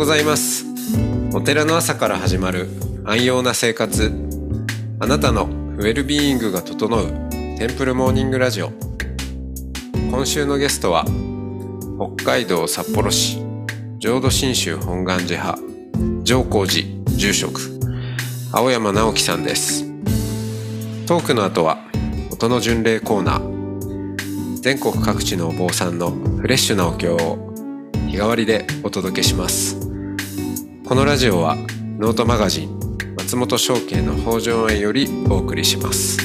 ございます。お寺の朝から始まる安養な生活。あなたのウェルビーイングが整うテンプルモーニングラジオ。今週のゲストは北海道札幌市浄土真宗本願寺派上皇寺住職青山直樹さんです。トークの後は音の巡礼コーナー。全国各地のお坊さんのフレッシュなお経を日替わりでお届けします。このラジオはノートマガジン松本商家の北条園よりお送りします。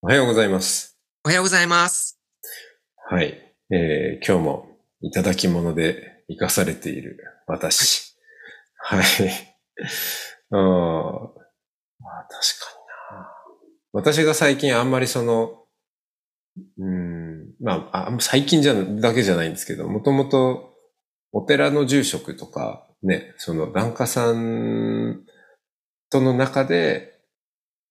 おはようございます。おはようございます。はい、えー今日もいただき物で生かされている私。はい。まあ、確かにな。私が最近あんまりその、うん、まあ、あ最近じゃだけじゃないんですけど、もともとお寺の住職とか、ね、その檀家さんとの中で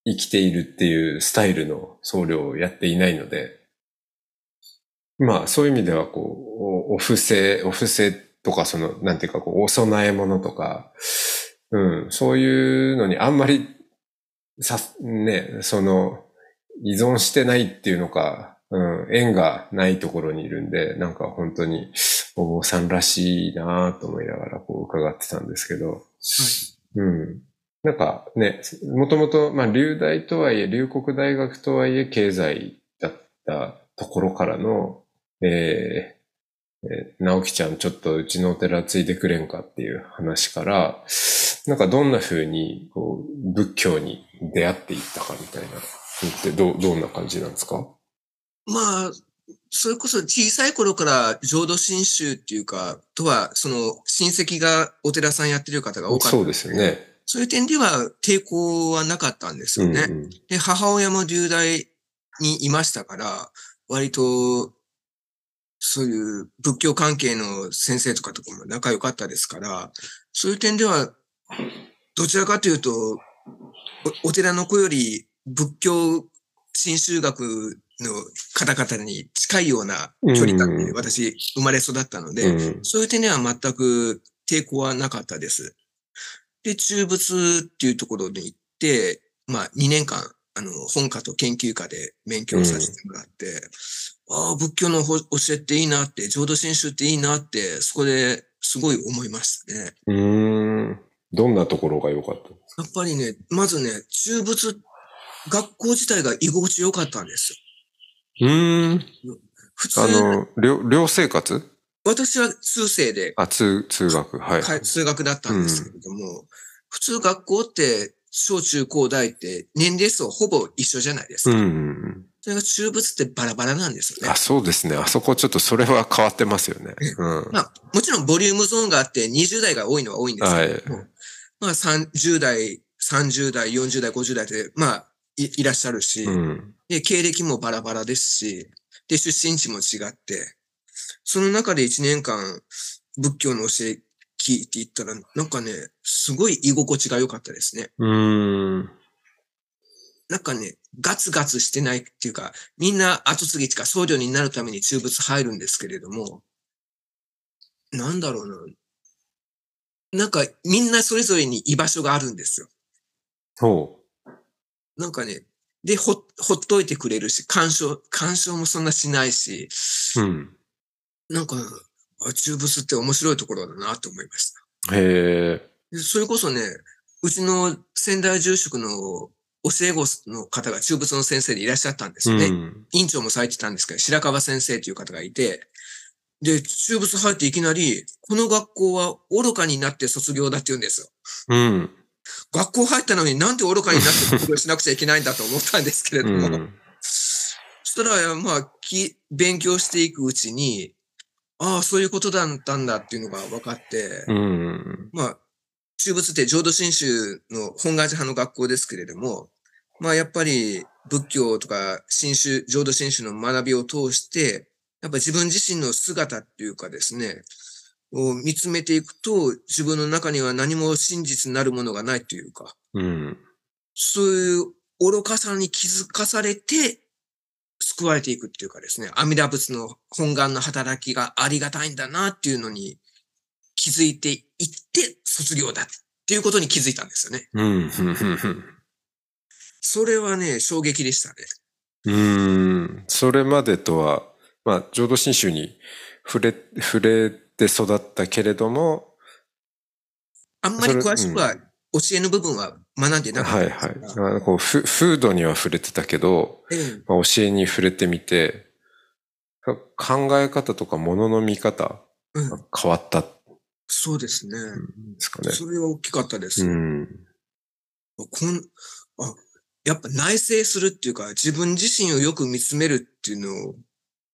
生きているっていうスタイルの僧侶をやっていないので、まあ、そういう意味では、こう、おお布施、お布施とか、その、なんていうか、こう、お供え物とか、うん、そういうのにあんまり、さ、ね、その、依存してないっていうのか、うん、縁がないところにいるんで、なんか本当に、お坊さんらしいなと思いながら、こう、伺ってたんですけど、うん。なんかね、もともと、まあ、流大とはいえ、龍谷大学とはいえ、経済だったところからの、えーえー直樹ちゃんちょっとうちのお寺ついてくれんかっていう話から、なんかどんな風に、こう、仏教に出会っていったかみたいな、ってどう、どんな感じなんですか？まあ、それこそ小さい頃から浄土真宗っていうか、とは、その親戚がお寺さんやってる方が多かった。そうですよね。そういう点では抵抗はなかったんですよね。うんうんで、母親も流大にいましたから、割と、そういう仏教関係の先生とかとかも仲良かったですから、そういう点では、どちらかというと、おお寺の子より仏教新宗学の方々に近いような距離感でうん私生まれ育ったので、うんそういう点では全く抵抗はなかったです。で、中仏っていうところに行って、まあ2年間、あの、本科と研究科で勉強させてもらって、ああ、仏教のほ教えっていいなって、浄土真宗っていいなって、そこですごい思いましたね。うーん。どんなところが良かったやっぱりね、まずね、中仏、学校自体が居心地良かったんですよ。うーん。普通、あの、寮、寮生活？私は通世であ、通、通学。はい。か数学だったんですけれども、普通学校って、小中高大って年齢層ほぼ一緒じゃないですか。うん。それが中仏ってバラバラなんですよねあ、。そうですね。あそこちょっとそれは変わってますよね。うん。まあ、もちろんボリュームゾーンがあって20代が多いのは多いんですけれども、はいまあ30代、30代、40代、50代って、まあ、いいらっしゃるし、うん。で、経歴もバラバラですし、で、出身地も違って、その中で1年間仏教の教え聞いていったら、なんかね、すごい居心地が良かったですね。うーん。なんかね、ガツガツしてないっていうか、みんな後継ぎとか僧侶になるために中仏入るんですけれども、なんだろうな。なんかみんなそれぞれに居場所があるんですよ。ほなんかね、で、ほ、ほっといてくれるし、干渉、干渉もそんなしないし、う。うん。なんか、あ中仏って面白いところだなと思いました。へえ。でそれこそね、うちの仙台住職の教え子の方が中仏の先生でいらっしゃったんですよね。うん。院長もされてたんですけど、白川先生という方がいて、で、中仏入っていきなり、この学校は愚かになって卒業だって言うんですよ。うん。学校入ったのになんで愚かになって卒業しなくちゃいけないんだと思ったんですけれども、うん。そしたら、まあ、き勉強していくうちに、ああ、そういうことだったんだっていうのが分かって、うん。まあ、中仏って浄土真宗の本願寺派の学校ですけれども、まあやっぱり仏教とか真宗、浄土真宗の学びを通して、やっぱ自分自身の姿っていうかですね、を見つめていくと、自分の中には何も真実になるものがないというか、うん。そういう愚かさに気づかされて、救われていくっていうかですね、阿弥陀仏の本願の働きがありがたいんだなっていうのに気づいていって卒業だっていうことに気づいたんですよね。うん。それはね、衝撃でしたね。うーん。それまでとは、まあ、浄土真宗に触れ、触れて育ったけれども、あんまり詳しくは教えの部分は学んでなかっはいたんですがはい。あこうフ風土には触れてたけど、ええまあ、教えに触れてみて、考え方とか物の見方うんが変わったんでそうですね。すかね。それは大きかったです。うん。こんあやっぱ内省するっていうか、自分自身をよく見つめるっていうの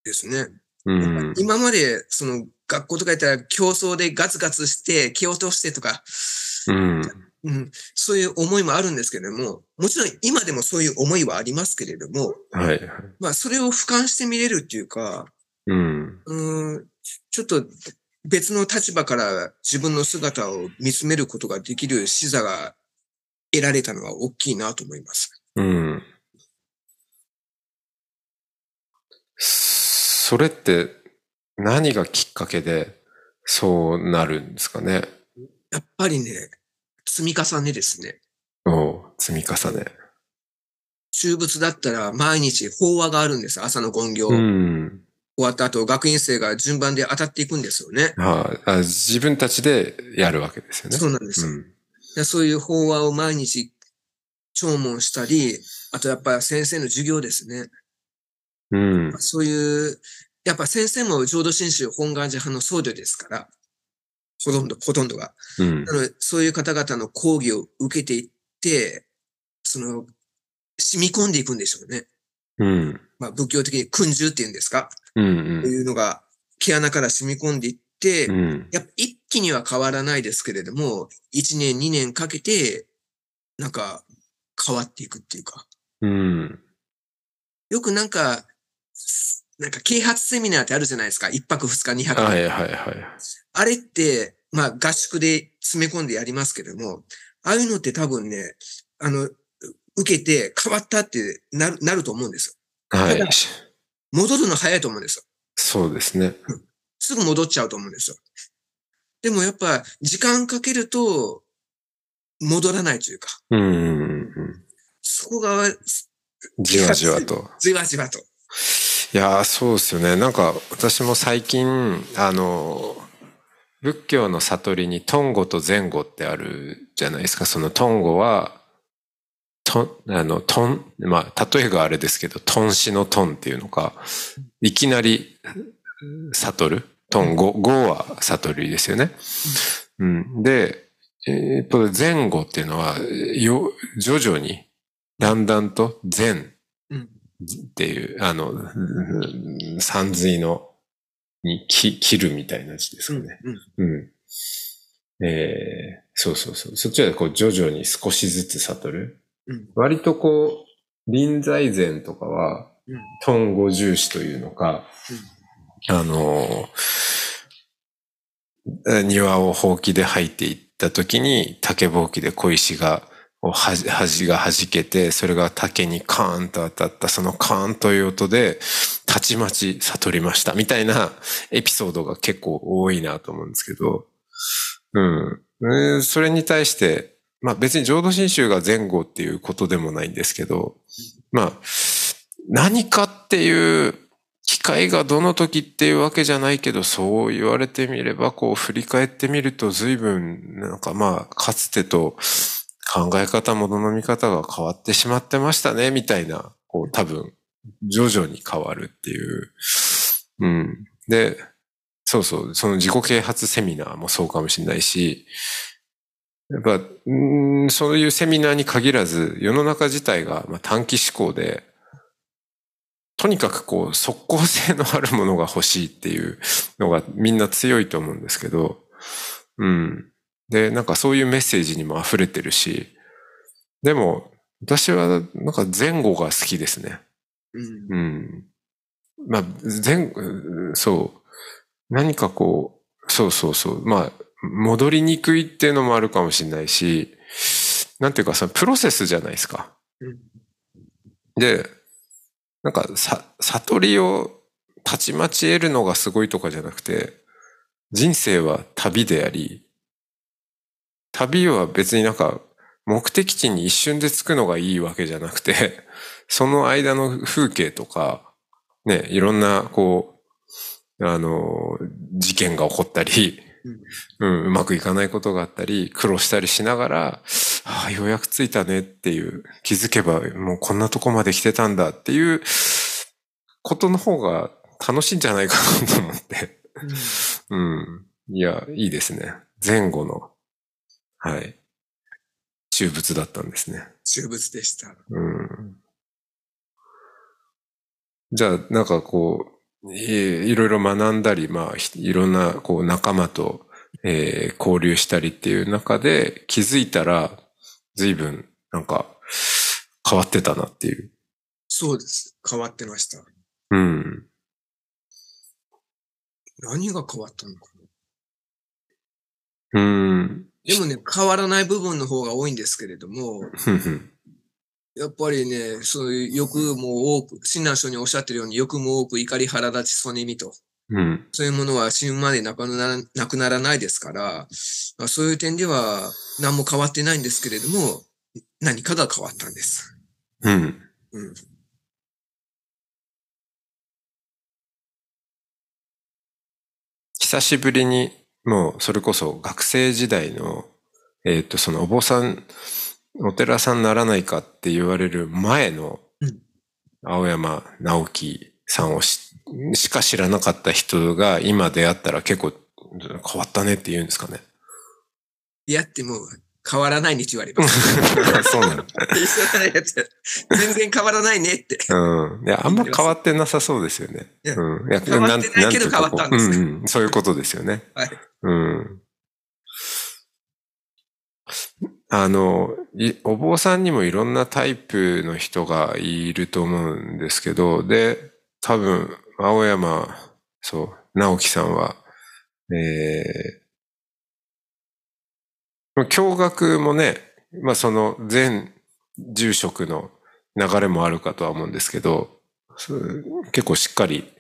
ですね。うん。今まで、その、学校とかやったら競争でガツガツして、蹴落としてとか、うん。うん、そういう思いもあるんですけれども、もちろん今でもそういう思いはありますけれども、はいはい。まあそれを俯瞰して見れるっていうか、うん。うん、ちょっと別の立場から自分の姿を見つめることができる視座が得られたのは大きいなと思います。うん。それって何がきっかけでそうなるんですかね？やっぱりね、積み重ねですね。おう積み重ね。中仏だったら毎日法話があるんです。朝の言行。うん。終わった後、学院生が順番で当たっていくんですよね。はい、あ。自分たちでやるわけですよね。そうなんですよ。ん。でそういう法話を毎日聴聞したり、あとやっぱ先生の授業ですね。うん。そういう、やっぱ先生も浄土真宗本願寺派の僧侶ですから、ほとんど、ほとんどが。うんな。ので、そういう方々の講義を受けていって、その、染み込んでいくんでしょうね。うん。まあ、仏教的に訓授っていうんですか？うん。というのが、毛穴から染み込んでいって、うん。やっぱ一気には変わらないですけれども、1年、2年かけて、なんか、変わっていくっていうか。うん。よくなんか、なんか啓発セミナーってあるじゃないですか。1泊2日、2泊。はいはいはい。あれって、まあ合宿で詰め込んでやりますけれども、ああいうのって多分ね、あの、受けて変わったってなる、なると思うんですよ。はい。戻るの早いと思うんですよ。そうですね。すぐ戻っちゃうと思うんですよ。でもやっぱ時間かけると戻らないというか、うん。そこがじわじわと。じわじわと。いやー、そうですよね。なんか、私も最近、あの、仏教の悟りにトンゴと前後ってあるじゃないですか。そのトンゴは、トン、あの、トン、まあ、例えがあれですけど、トンシのトンっていうのか、いきなり悟る？トンゴ、ゴは悟りですよね。うん。で、えー、前後っていうのは、よ、徐々に、だんだんと善うん。っていう、あの、うん三髄の、に、き、切るみたいな字ですうんかね。うん。えー、そうそうそう。そっちはこう徐々に少しずつ悟る。うん。割とこう、臨済禅とかは、うん。トンゴ重視というのか、あのー、庭をほうきで吐いていった時に、竹ぼうきで小石が、こうはじ、端が弾けて、それが竹にカーンと当たった、そのカーンという音で、たちまち悟りました、みたいなエピソードが結構多いなと思うんですけど、うん。それに対して、まあ別に浄土真宗が前後っていうことでもないんですけど、まあ、何かっていう機会がどの時っていうわけじゃないけど、そう言われてみれば、こう振り返ってみると随分、なんかまあ、かつてと考え方、ものの見方が変わってしまってましたね、みたいな、こう多分、徐々に変わるっていう。うん。で、そうそう、その自己啓発セミナーもそうかもしれないし、やっぱ、うんそういうセミナーに限らず、世の中自体が短期思考で、とにかくこう、即効性のあるものが欲しいっていうのがみんな強いと思うんですけど、うん。で、なんかそういうメッセージにも溢れてるし、でも、私はなんか前後が好きですね。うん。うん。まあ、全、そう。何かこう、そうそうそう。まあ、戻りにくいっていうのもあるかもしれないし、なんていうか、そのプロセスじゃないですか。うんで、なんか、さ、悟りをたちまち得るのがすごいとかじゃなくて、人生は旅であり、旅は別になんか、目的地に一瞬で着くのがいいわけじゃなくて、その間の風景とか、ね、いろんな、こう、あの、事件が起こったり、うん、うまくいかないことがあったり、苦労したりしながら、ああ、ようやく着いたねっていう、気づけばもうこんなとこまで来てたんだっていうことの方が楽しいんじゃないかなと思って。うん。いや、いいですね。前後の、はい。中物だったんですね。中物でした。うん。じゃあ、なんかこう、いいろいろ学んだり、まあ、ひいろんなこう仲間と、えー交流したりっていう中で気づいたら、随分なんか変わってたなっていう。そうです。変わってました。うん。何が変わったのかな。うん。でもね、変わらない部分の方が多いんですけれども、やっぱりね、そういう欲も多く、親鸞書におっしゃってるように欲も多く怒り腹立ちそねみと。うん。そういうものは死ぬまでなくならなくならないですから、まあ、そういう点では何も変わってないんですけれども、何かが変わったんです。うん。うん。久しぶりに、もうそれこそ学生時代の、えっ、と、そのお坊さん、お寺さんにならないかって言われる前のうん、青山直樹さんをししか知らなかった人が今出会ったら結構変わったねって言うんですかね。いやっても変わらないに違われます。そうなの。一緒なやつ全然変わらないねって。うん。いや、あんま変わってなさそうですよね。いやうん。いや変わってないけど変わったんですこううんうん。そういうことですよね。はい。うん。あの、いお坊さんにもいろんなタイプの人がいると思うんですけど、で、多分、青山、そう、直樹さんは、えー、教学もね、まあその全住職の流れもあるかとは思うんですけど、結構しっかり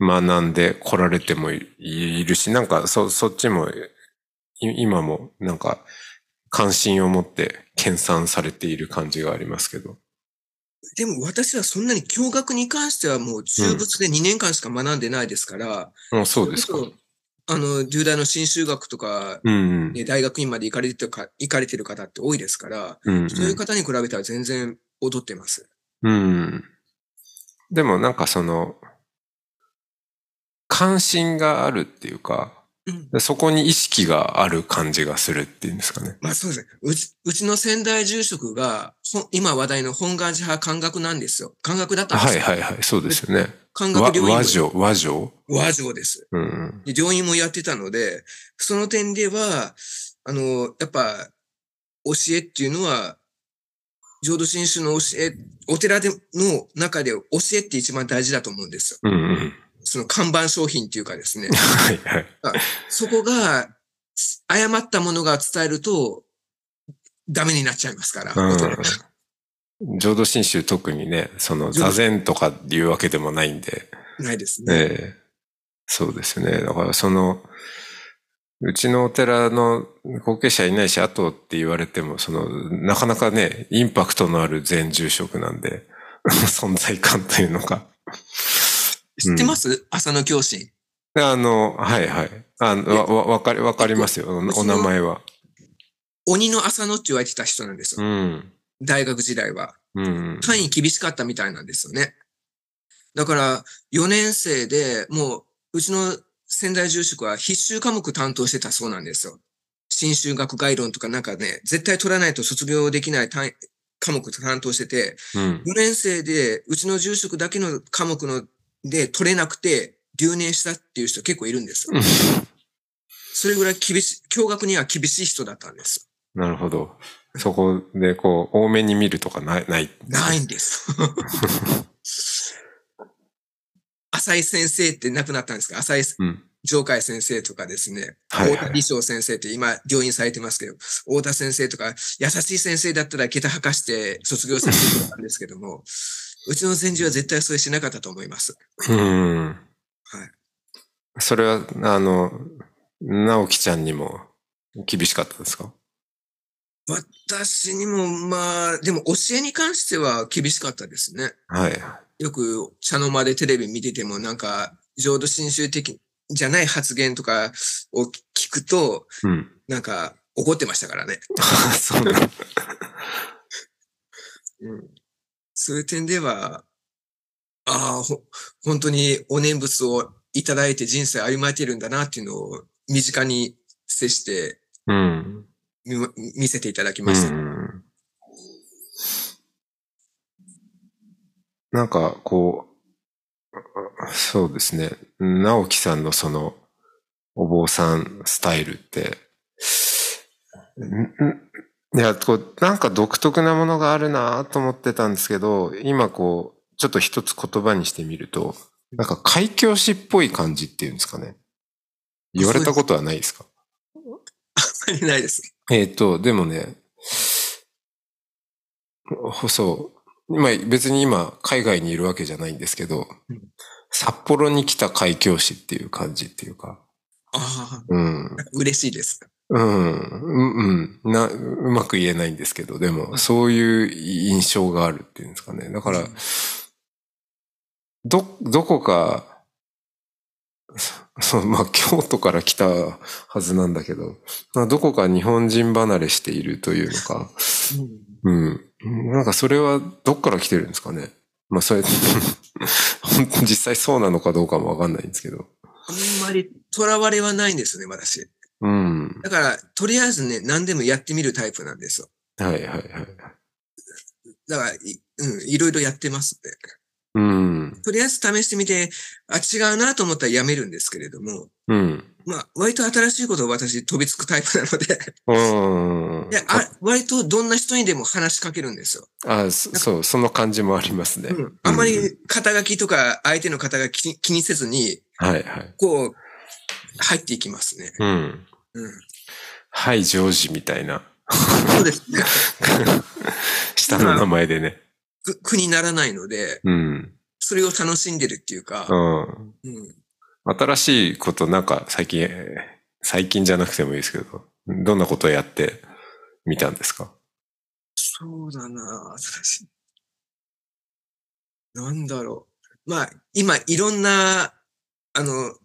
学んで来られてもいいるし、なんかそ、そっちも、い今もなんか関心を持って研鑽されている感じがありますけど。でも私はそんなに教学に関してはもう中物で2年間しか学んでないですから、うん、そうですか。あの、重大の新修学とか、うんうん。ね、大学院まで行かれてるか、行かれてる方って多いですから、うん、そういう方に比べたら全然踊ってます。うん。でもなんかその、関心があるっていうか、うん。そこに意識がある感じがするっていうんですかね。まあそうですね。うち、うちの仙台住職が、今話題の本願寺派漢学なんですよ。漢学だったんですよ。はいはいはい、そうですよね。漢わ学療院も。和女、和女和上です。うん。で、病院もやってたので、その点では、あの、やっぱ、教えっていうのは、浄土真宗の教え、お寺での中で教えって一番大事だと思うんですよ。うんうん。その看板商品っていうかですね。はいはい。そこが、誤ったものが伝えると、ダメになっちゃいますから。うん。浄土真宗特にね、その座禅とかいうわけでもないんで、ないですね。ええそうですね。だからその、うちのお寺の後継者いないし、後って言われても、その、なかなかね、インパクトのある全住職なんで、存在感というのが。知ってます、浅野教師。あの、はいはい。あの、わ、わわかり、わかりますよ。おお名前は。鬼の浅野って言われてた人なんですよ。うん。大学時代は。うん。単位厳しかったみたいなんですよね。だから、4年生でもう、うちの仙台住職は必修科目担当してたそうなんですよ。新修学概論とかなんかね、絶対取らないと卒業できない単位科目担当してて、うん。4年生で、うちの住職だけの科目ので取れなくて、留年したっていう人結構いるんですよ。それぐらい厳しい、教学には厳しい人だったんです。なるほど。そこで、こう、多めに見るとかない、ない。ないんです。浅井先生って亡くなったんですか？浅井うん。上海先生とかですね、はいはい大田理章先生って今、病院されてますけど、大田先生とか、優しい先生だったら桁吐かして卒業させてくれたんですけども、うちの先生は絶対それしなかったと思います。うん。はい。それは、あの、直樹ちゃんにも厳しかったですか？私にも、まあ、でも教えに関しては厳しかったですね。はい。よく茶の間でテレビ見ててもなんか、浄土真宗的じゃない発言とかを聞くと、うん。なんか怒ってましたからね。そうなんだ。うん。そういう点では、ああ、ほ、本当にお念仏をいただいて人生歩まれてるんだなっていうのを身近に接してうん。見せていただきうました。ん。なんか、こう、そうですね。直樹さんのその、お坊さんスタイルって、いや、こう、なんか独特なものがあるなと思ってたんですけど、今こう、ちょっと一つ言葉にしてみると、なんか開教師っぽい感じっていうんですかね。言われたことはないですか？ありないです。えっ、と、でもね、ほそう。今、別に今、海外にいるわけじゃないんですけどうん、札幌に来た開教師っていう感じっていうか、あうん。あ、嬉しいです。うん、うん、うんな、うまく言えないんですけど、でも、そういう印象があるっていうんですかね。だから、ど、どこか、そそう、まあ、京都から来たはずなんだけど、まあ、どこか日本人離れしているというのか、うん。なんかそれはどっから来てるんですかね。まあ、それ、本当に実際そうなのかどうかもわかんないんですけど。あんまり囚われはないんですね、私。うん。だから、とりあえずね、何でもやってみるタイプなんですよ。はいはいはい。だから、いうん、いろいろやってますね。うん。とりあえず試してみて、あ、違うなと思ったらやめるんですけれども、うん。まあ、割と新しいことを私飛びつくタイプなので、うん。であ割とどんな人にでも話しかけるんですよ。あそそう、その感じもありますね。うん、あんまり肩書きとか相手の肩書き気にせずに、はいはい。こう、入っていきますね。うん。うん。はい、ジョージみたいな。そうですね。下の名前でね。く苦にならないので、うん。それを楽しんでるっていうか、うん。うん。新しいことなんか最近、えー最近じゃなくてもいいですけど、どんなことをやってみたんですか？そうだな私。なんだろう。まあ、今、いろんな、あの、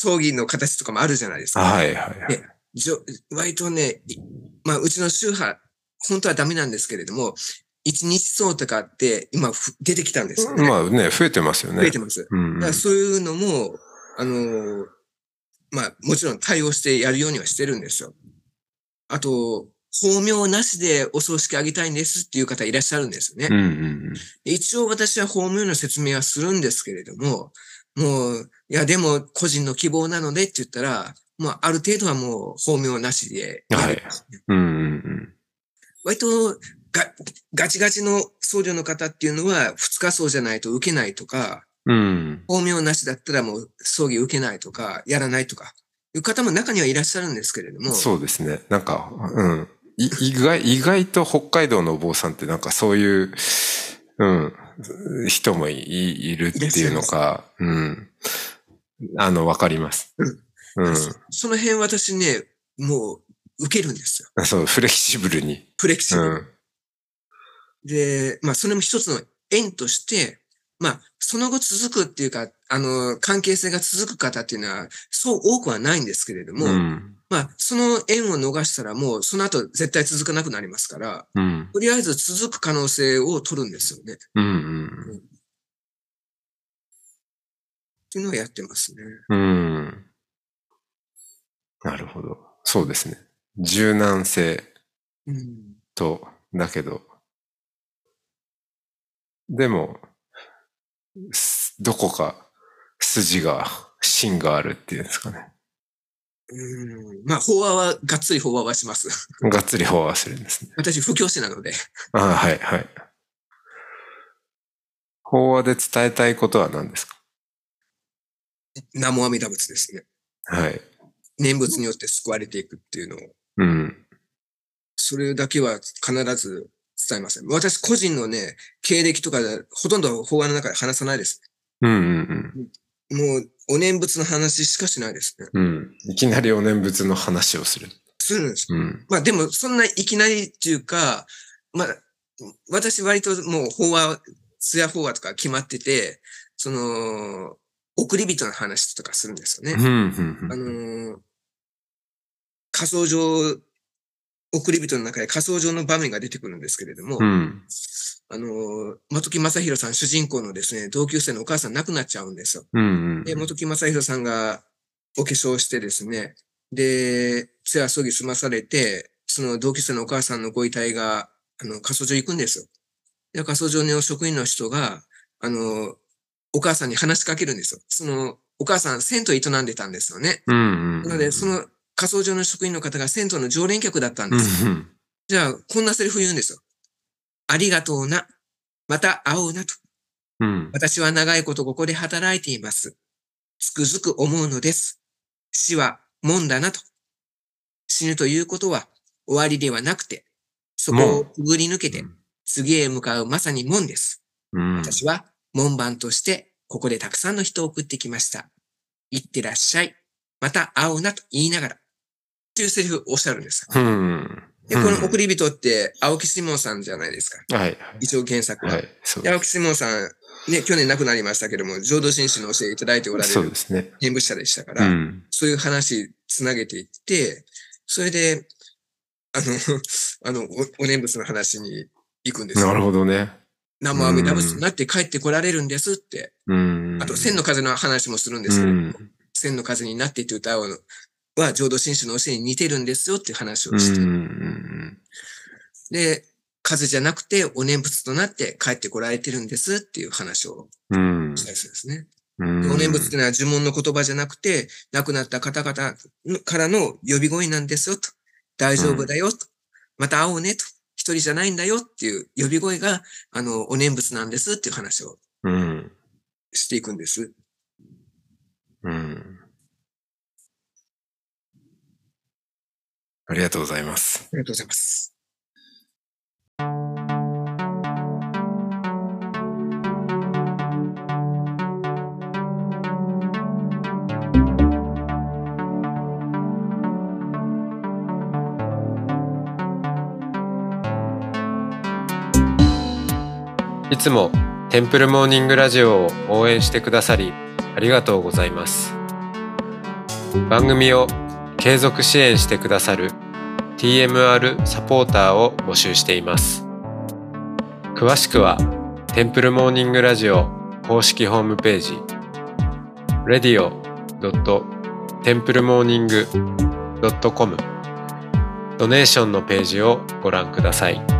葬儀の形とかもあるじゃないですか。はいはいはいね。じょ割とね、いまあ、うちの宗派、本当はダメなんですけれども、一日葬とかって今ふ出てきたんですよね。まあね、増えてますよね。増えてます。うんうんだからそういうのも、あのーまあ、もちろん対応してやるようにはしてるんですよ。あと、法名なしでお葬式あげたいんですっていう方いらっしゃるんですよね。うんうん一応私は法名の説明はするんですけれども、もう、いや、でも個人の希望なのでって言ったら、まあ、ある程度はもう法名なしでやるんですね。うん。割とガ、ガチガチの僧侶の方っていうのは、二日葬じゃないと受けないとか、うん。うん。法名なしだったらもう葬儀受けないとか、やらないとか、いう方も中にはいらっしゃるんですけれども、そうですね。なんか、うん。い意外、意外と北海道のお坊さんってなんかそういう、うん、人もいいるっていうのか、うん。あの、わかります。うん。その辺私ね、もう受けるんですよ。そう、フレキシブルに。フレキシブル。うん。で、まあ、それも一つの縁として、まあ、その後続くっていうか、あの、関係性が続く方っていうのは、そう多くはないんですけれども、うん。まあ、その縁を逃したらもう、その後絶対続かなくなりますから、うん。とりあえず続く可能性を取るんですよね。っうん。ていうのをやってますね。うん。なるほど。そうですね。柔軟性うん。と、だけど、でも、すどこか筋が、芯があるっていうんですかね。うん。まあ、法話は、がっつり法話はします。がっつり法話するんですね。私、布教師なので。あはい、はい。法話で伝えたいことは何ですか？南無阿弥陀仏ですね。はい。念仏によって救われていくっていうのを、うん。それだけは必ず伝えません。私個人のね、経歴とかでほとんど法話の中で話さないです。うんうんもう、お念仏の話しかしないですね。うん。うん。いきなりお念仏の話をする。するんです。うん。まあでも、そんないきなりっていうか、まあ、私割ともう法話、通夜法話とか決まってて、その、送り人の話とかするんですよね。うんうんあのー仮想上、送り人の中で仮想上の場面が出てくるんですけれども、うん。あのー、本木正宏さん主人公のですね、同級生のお母さん亡くなっちゃうんですよ。うんうん。で、本木正宏さんがお化粧してですね、で、通夜葬儀済まされて、その同級生のお母さんのご遺体が、あの、仮想上行くんですよ。で、仮想上の職員の人が、あの、お母さんに話しかけるんですよ。その、お母さん、銭湯営んでたんですよね。うんうん。なので、その仮想上の職員の方が銭湯の常連客だったんです。うんうん。じゃあ、こんなセリフ言うんですよ。ありがとうな。また会おうなと。うん。私は長いことここで働いています。つくづく思うのです。死は門だなと。死ぬということは終わりではなくて、そこをくぐり抜けて次へ向かうまさに門です。うん。私は門番としてここでたくさんの人を送ってきました。行ってらっしゃい。また会おうなと言いながら。っていうセリフをおっしゃるんです。うん。で、この送り人って青木志門さんじゃないですか。はい。一応原作は。はい。そうで青木志門さん、ね、去年亡くなりましたけども、浄土真宗の教えいただいておられそうるですね。念仏者でしたかうら、ん。そういう話つなげていって、それで、あの、あの、おお念仏の話に行くんですよ。なるほどね。南無阿弥陀仏になって帰ってこられるんですって。うん。あと、千の風の話もするんでうすけど、ん。千の風になってって歌うのは浄土真宗の教えに似てるんですよっていう話うん。をして、うん。で、風じゃなくてお念仏となって帰ってこられてるんですっていう話をうん。したりするんですね。うん。お念仏っていうのは呪文の言葉じゃなくて、亡くなった方々からの呼び声なんですよと。大丈夫だよと。また会おうねと。一人じゃないんだよっていう呼び声が、あの、お念仏なんですっていう話をうん。していくんです。うん。ありがとうございます。ありがとうございます。いつもテンプルモーニングラジオを応援してくださりありがとうございます。番組を継続支援してくださる TMR サポーターを募集しています。詳しくはテンプルモーニングラジオ公式ホームページ radio.templemorning.com ドネーションのページをご覧ください。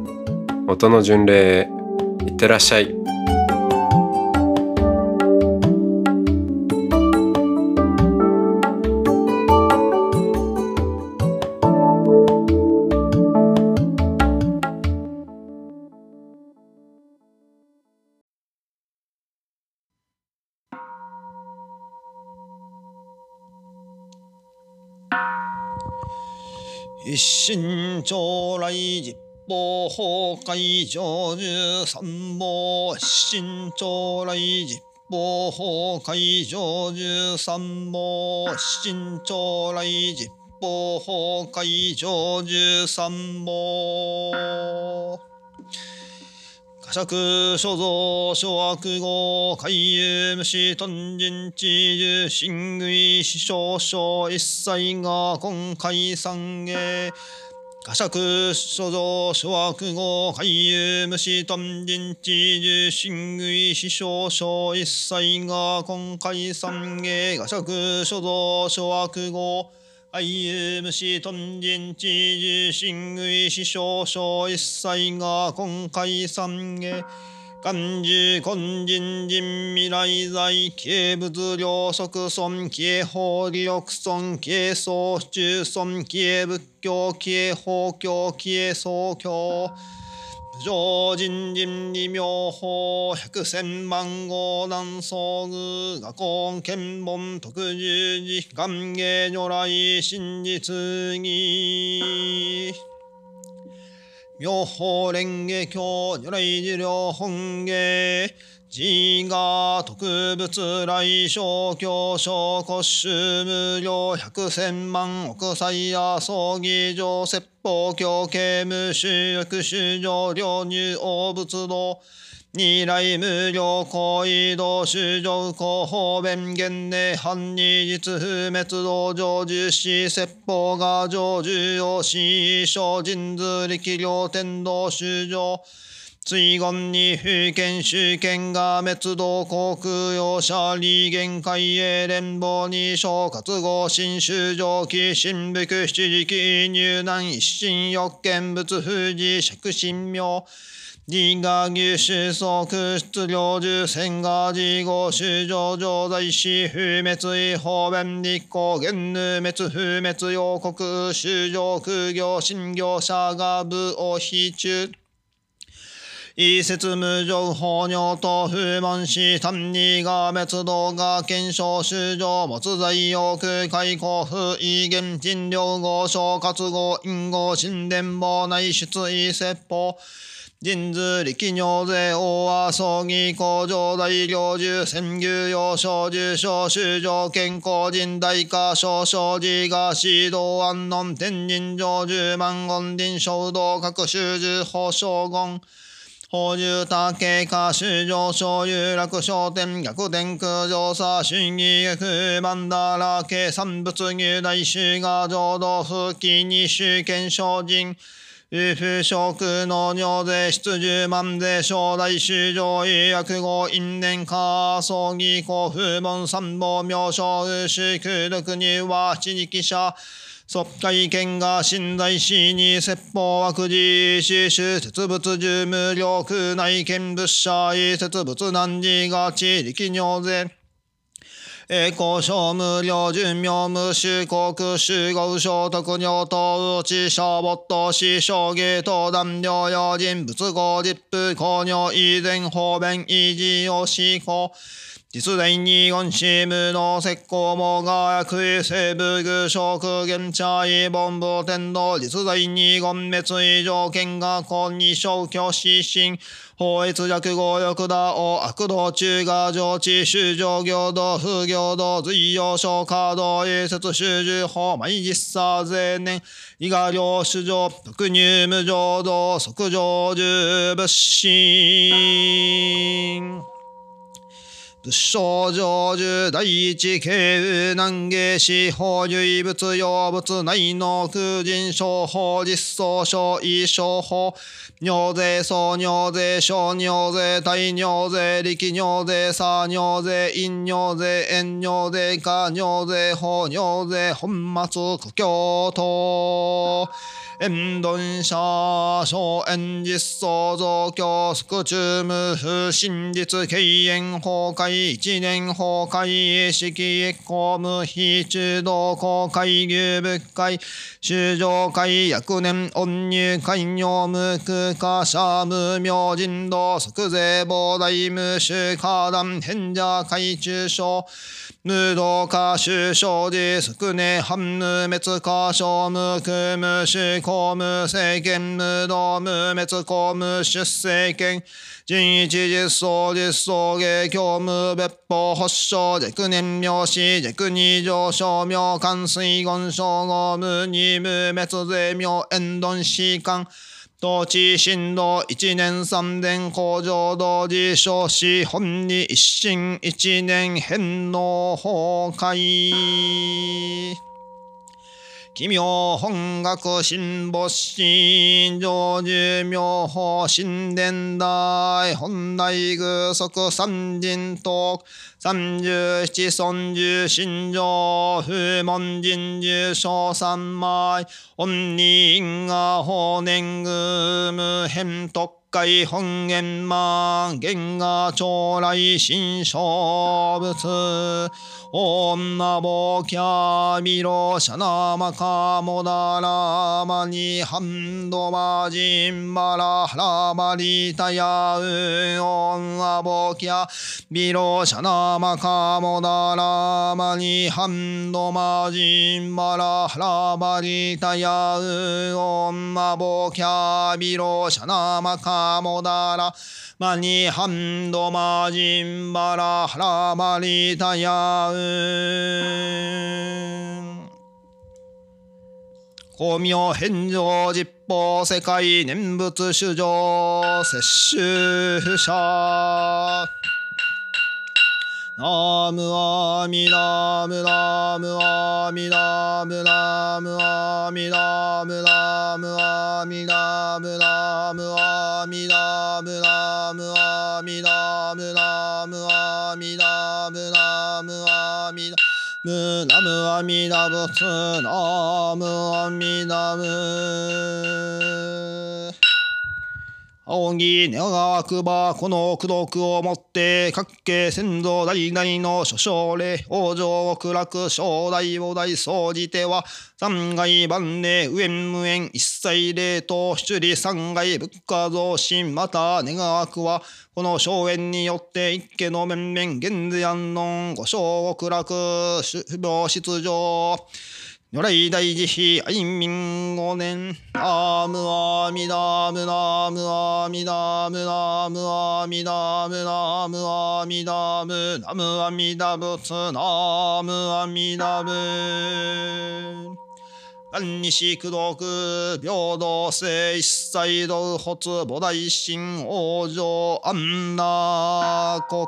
音の巡礼へいってらっしゃい。一心朝来実法法会上十三毛一心朝来実法法会上十三毛一心朝来実法法会上十三門華釈所蔵諸悪語海遊無視頓人知受真類死傷症一切が今回三へ華釈所蔵諸悪語海遊無視頓人知受真類死傷症一切が今回三へ華釈所蔵諸悪語愛遊無視頓人知受真類死傷症一切が今回三芸漢樹根人人未来在軽物量即尊軽法理力尊軽総中尊軽仏教軽法教軽総教上人人理妙法百千万号南総具画根検問特十字願芸如来真実義妙法蓮華経如来寺両本芸自我特物来小教小古衆無料百千万億歳や葬儀上説法教刑無収益主上領入応仏道二来無料行為道主上広報弁言内反二実不滅道上重視説法が上重要し小人図力量天道主上追言に風権主権が滅道航空用車利限海営連邦に小活合新州上記新福七時期入南一心欲見物富士釈神妙自我牛種即質量重戦が自合種上上在死不滅違法弁立候元ぬ滅不滅用国種上空業新業者が部を非中。異説無常法尿と不問し単にが滅動が検証主上没罪欲開口不異現人領合小活合因合神殿法内出異説法。人図力尿税大和葬儀工場大領重宣牛用小重小主上健康人大化小小自が指導安穏天人上十万言林小道各種樹法将軍法重多経過修上昇有楽商店逆転空上差主義逆曼荼羅系三仏入大衆が浄土復帰二種権精進夫婦職の尿税出十万税小大衆上医薬後因縁化葬儀公風門三宝妙正宇主空毒入は七力者即会見が信在しに説法悪事死守説物重無料空内見物者意説物難事が地力尿税栄光小無料寿命無収国集合小特尿等うち小没頭死小芸等断療養人物合実布公尿以前方便維持を施行実在に言し無の石膏もが薬医生部具食現茶医本部天道実在に言滅以上見学校に消去指針法律弱語欲だを悪道中が上智修上行道不行道随用消化道衛説修十法毎実差税年伊賀領主上特入無常道即上十物心仏性成就第一慶南下司法唯物用物内の空人商法実装商意商法尿税総尿税小尿税大尿税力尿税差尿税陰尿税円尿税下尿税法尿税本末苦境等円頓社小円実創造教宿中無不真実敬遠崩壊一年崩壊式公務非中道公開牛仏会修上会役年恩入会業無空化者無明人道即税膨大無収化団変者会中小ぬどかしゅしょじすくねはんぬめつかしょむくむしこむせいけんぬどむめつこむしゅせいけん人一実相実相下教無別法発症弱年妙死弱二上昇む関水言症合無二無滅税妙縁ん死ん同地震動一年三年工場同時少子本に一心一年返納崩壊。奇妙本学新没心上寿妙法神殿大本来具足三人徳三十七尊十心上不門人十小三枚本人が法年具無変特海本源万元が将来新小仏女坊キャビロシャナマカモダラマニハンドマジンバラハラバリタヤウ。女坊キャビロシャナマカモダラマニハンドマジンバラハラバリタヤウ。女坊キャビロシャナマカモダラマニハンドマジンバラハラバリタヤウ公明返上実法世界念仏主上摂取者。ナムアミナムナムアミナムナムアミナムナムアミナムナムアムナムアミナブツナムアミナム仰ぎ願わくばこの功徳をもって各家先祖代々の諸将礼往生苦楽正代を大総じては三階万礼無縁無縁一切礼と出利三階仏家増進また願わくはこの荘園によって一家の面々現世安穏五正極楽主病出場如来大慈悲愛民五年ナムアミナムナムアミナムナムアミナムナムアミナムナムアミダ仏ナムアミダブ万西功徳平等性一切道発菩提心往生安那国